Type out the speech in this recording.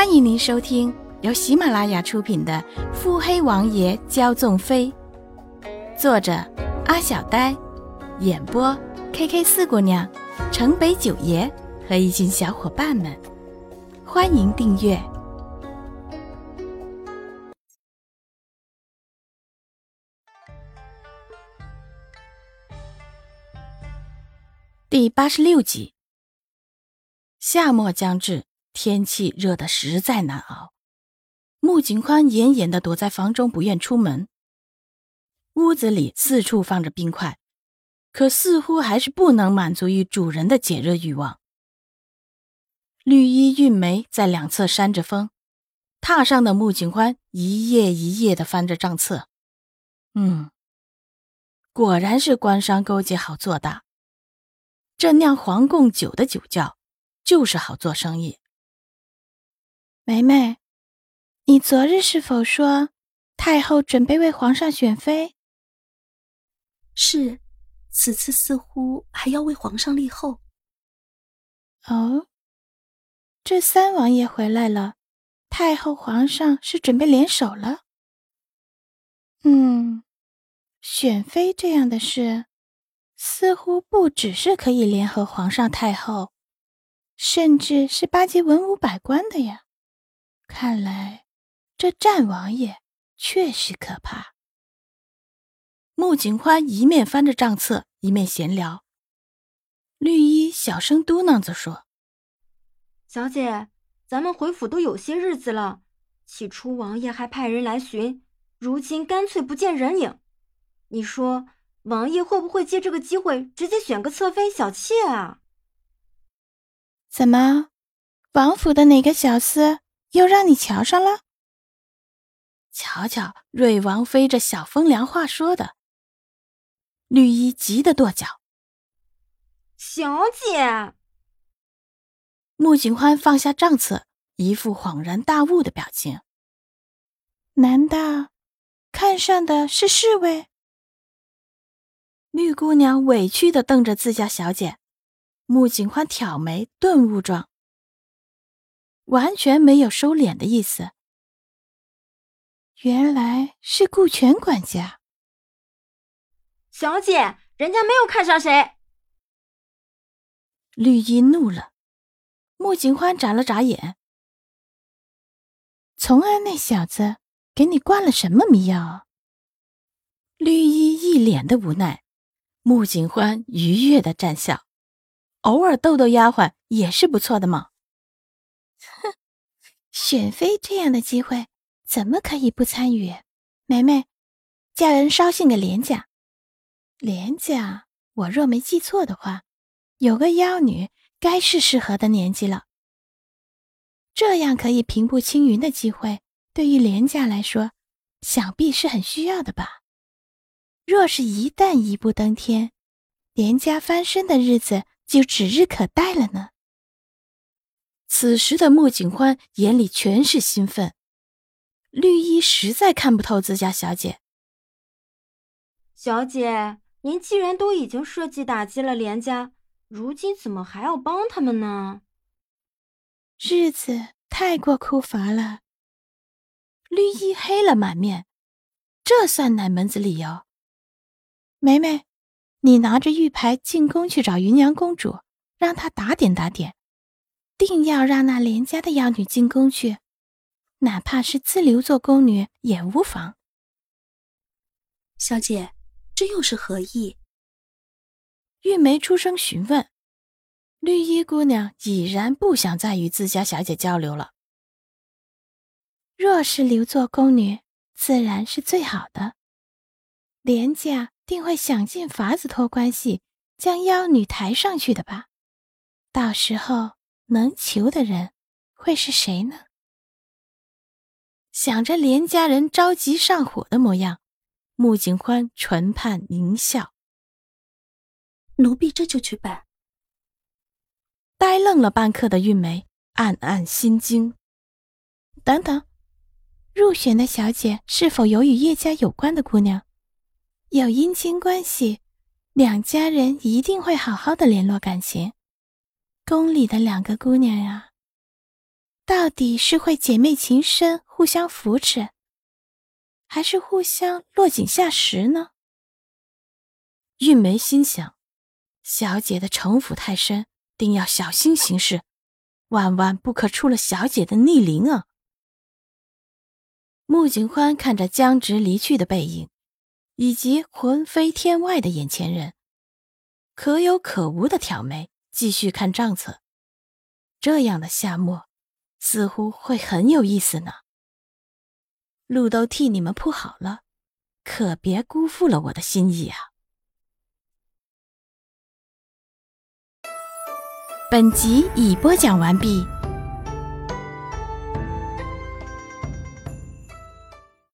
欢迎您收听由喜马拉雅出品的《腹黑王爷骄纵妃》，作者阿小呆，演播 K K 四姑娘、城北九爷和一群小伙伴们。欢迎订阅第八十六集。夏末将至。天气热得实在难熬，穆景宽严严的躲在房中，不愿出门。屋子里四处放着冰块，可似乎还是不能满足于主人的解热欲望。绿衣玉梅在两侧扇着风，榻上的穆景宽一页一页的翻着账册。嗯，果然是官商勾结好做大，这酿黄贡酒的酒窖就是好做生意。梅梅，你昨日是否说太后准备为皇上选妃？是，此次似乎还要为皇上立后。哦，这三王爷回来了，太后、皇上是准备联手了。嗯，选妃这样的事，似乎不只是可以联合皇上、太后，甚至是巴结文武百官的呀。看来，这战王爷确实可怕。穆景欢一面翻着账册，一面闲聊。绿衣小声嘟囔着说：“小姐，咱们回府都有些日子了，起初王爷还派人来寻，如今干脆不见人影。你说，王爷会不会借这个机会直接选个侧妃小妾啊？”怎么，王府的哪个小厮？又让你瞧上了？瞧瞧瑞王妃这小风凉话说的，绿衣急得跺脚。小姐，穆景欢放下账册，一副恍然大悟的表情。难道看上的是侍卫？绿姑娘委屈的瞪着自家小姐，穆景欢挑眉顿悟状。完全没有收敛的意思。原来是顾全管家。小姐，人家没有看上谁。绿衣怒了，穆景欢眨了眨眼。从安那小子给你灌了什么迷药？绿衣一脸的无奈，穆景欢愉悦的讪笑，偶尔逗逗丫鬟也是不错的嘛。哼，选妃这样的机会，怎么可以不参与？梅梅，叫人捎信给连家。连家，我若没记错的话，有个妖女，该是适合的年纪了。这样可以平步青云的机会，对于连家来说，想必是很需要的吧？若是一旦一步登天，连家翻身的日子就指日可待了呢。此时的穆景欢眼里全是兴奋，绿衣实在看不透自家小姐。小姐，您既然都已经设计打击了连家，如今怎么还要帮他们呢？日子太过枯乏了。绿衣黑了满面，这算哪门子理由？梅梅，你拿着玉牌进宫去找芸娘公主，让她打点打点。定要让那廉家的妖女进宫去，哪怕是自留做宫女也无妨。小姐，这又是何意？玉梅出声询问。绿衣姑娘已然不想再与自家小姐交流了。若是留做宫女，自然是最好的。廉家定会想尽法子托关系将妖女抬上去的吧？到时候。能求的人会是谁呢？想着连家人着急上火的模样，穆景欢唇畔狞笑：“奴婢这就去办。”呆愣了半刻的玉梅暗暗心惊。等等，入选的小姐是否有与叶家有关的姑娘？有姻亲关系，两家人一定会好好的联络感情。宫里的两个姑娘呀，到底是会姐妹情深，互相扶持，还是互相落井下石呢？韵梅心想：小姐的城府太深，定要小心行事，万万不可出了小姐的逆鳞啊！穆景欢看着僵直离去的背影，以及魂飞天外的眼前人，可有可无的挑眉，继续看账册。这样的夏末，似乎会很有意思呢。路都替你们铺好了，可别辜负了我的心意啊！本集已播讲完毕。